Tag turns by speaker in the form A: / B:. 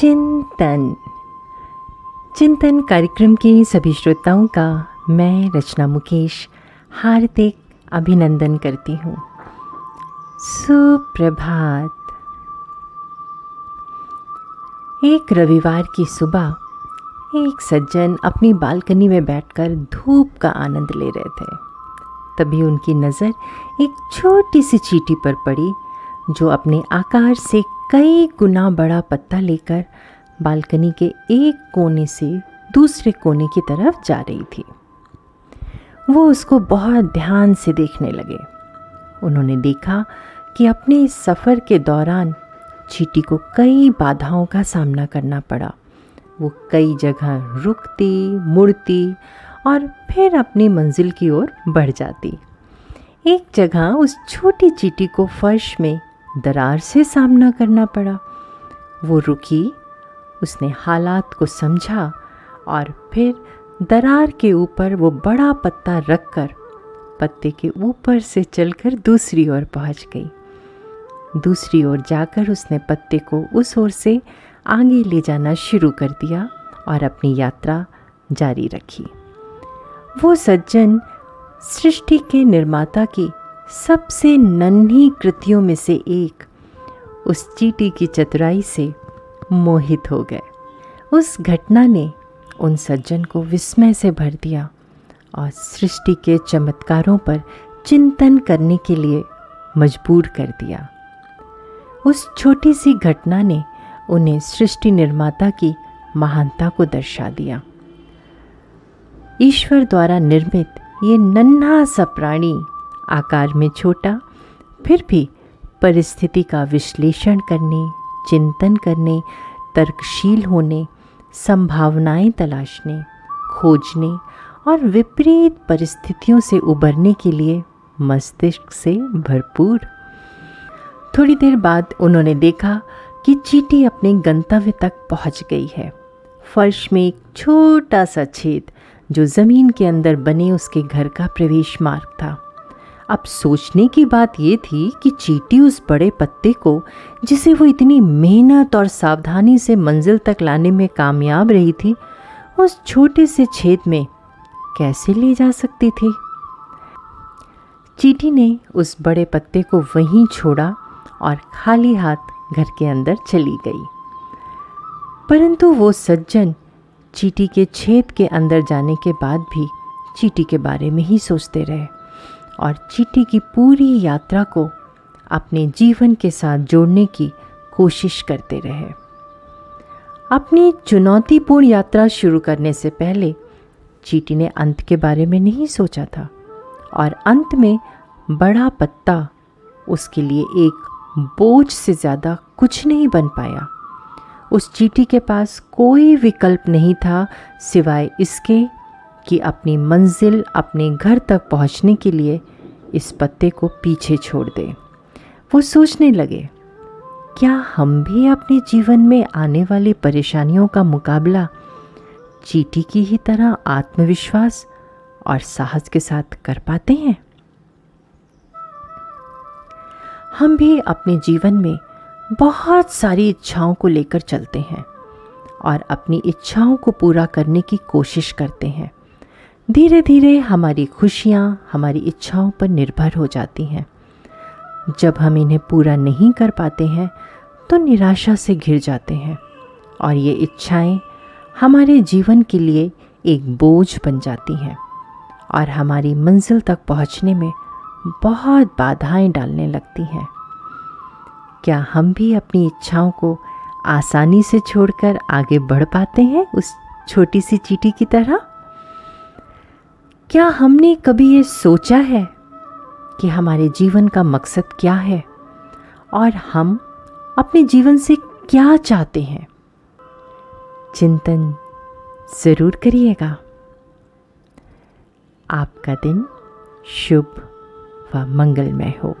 A: चिंतन। चिंतन कार्यक्रम के सभी श्रोताओं का मैं रचना मुकेश हार्दिक अभिनंदन करती हूँ। सुप्रभात। एक रविवार की सुबह एक सज्जन अपनी बालकनी में बैठकर धूप का आनंद ले रहे थे। तभी उनकी नज़र एक छोटी सी चीटी पर पड़ी जो अपने आकार से कई गुना बड़ा पत्ता लेकर बालकनी के एक कोने से दूसरे कोने की तरफ़ जा रही थी। वो उसको बहुत ध्यान से देखने लगे। उन्होंने देखा कि अपने इस सफ़र के दौरान चीटी को कई बाधाओं का सामना करना पड़ा। वो कई जगह रुकती, मुड़ती और फिर अपनी मंजिल की ओर बढ़ जाती। एक जगह उस छोटी चीटी को फर्श में दरार से सामना करना पड़ा। वो रुकी, उसने हालात को समझा और फिर दरार के ऊपर वो बड़ा पत्ता रखकर पत्ते के ऊपर से चलकर दूसरी ओर पहुँच गई। दूसरी ओर जाकर उसने पत्ते को उस ओर से आगे ले जाना शुरू कर दिया और अपनी यात्रा जारी रखी। वो सज्जन सृष्टि के निर्माता की सबसे नन्ही कृतियों में से एक उस चीटी की चतुराई से मोहित हो गए। उस घटना ने उन सज्जन को विस्मय से भर दिया और सृष्टि के चमत्कारों पर चिंतन करने के लिए मजबूर कर दिया। उस छोटी सी घटना ने उन्हें सृष्टि निर्माता की महानता को दर्शा दिया। ईश्वर द्वारा निर्मित ये नन्हा सा प्राणी आकार में छोटा, फिर भी परिस्थिति का विश्लेषण करने, चिंतन करने, तर्कशील होने, संभावनाएँ तलाशने, खोजने और विपरीत परिस्थितियों से उबरने के लिए मस्तिष्क से भरपूर। थोड़ी देर बाद उन्होंने देखा कि चीटी अपने गंतव्य तक पहुँच गई है। फर्श में एक छोटा सा छेद, जो ज़मीन के अंदर बने उसके घर का प्रवेश मार्ग था। अब सोचने की बात ये थी कि चीटी उस बड़े पत्ते को, जिसे वो इतनी मेहनत और सावधानी से मंजिल तक लाने में कामयाब रही थी, उस छोटे से छेद में कैसे ले जा सकती थी? चीटी ने उस बड़े पत्ते को वहीं छोड़ा और खाली हाथ घर के अंदर चली गई। परंतु वो सज्जन चीटी के छेद के अंदर जाने के बाद भी चीटी के बारे में ही सोचते रहे। और चीटी की पूरी यात्रा को अपने जीवन के साथ जोड़ने की कोशिश करते रहे। अपनी चुनौतीपूर्ण यात्रा शुरू करने से पहले चीटी ने अंत के बारे में नहीं सोचा था और अंत में बड़ा पत्ता उसके लिए एक बोझ से ज़्यादा कुछ नहीं बन पाया। उस चीटी के पास कोई विकल्प नहीं था सिवाय इसके कि अपनी मंजिल अपने घर तक पहुँचने के लिए इस पत्ते को पीछे छोड़ दे। वो सोचने लगे, क्या हम भी अपने जीवन में आने वाली परेशानियों का मुकाबला चीटी की ही तरह आत्मविश्वास और साहस के साथ कर पाते हैं? हम भी अपने जीवन में बहुत सारी इच्छाओं को लेकर चलते हैं और अपनी इच्छाओं को पूरा करने की कोशिश करते हैं। धीरे धीरे हमारी खुशियाँ, हमारी इच्छाओं पर निर्भर हो जाती हैं। जब हम इन्हें पूरा नहीं कर पाते हैं तो निराशा से घिर जाते हैं और ये इच्छाएँ हमारे जीवन के लिए एक बोझ बन जाती हैं और हमारी मंजिल तक पहुँचने में बहुत बाधाएँ डालने लगती हैं। क्या हम भी अपनी इच्छाओं को आसानी से छोड़कर आगे बढ़ पाते हैं उस छोटी सी चीटी की तरह? क्या हमने कभी ये सोचा है कि हमारे जीवन का मकसद क्या है? और हम अपने जीवन से क्या चाहते हैं? चिंतन ज़रूर करिएगा। आपका दिन शुभ व मंगलमय हो।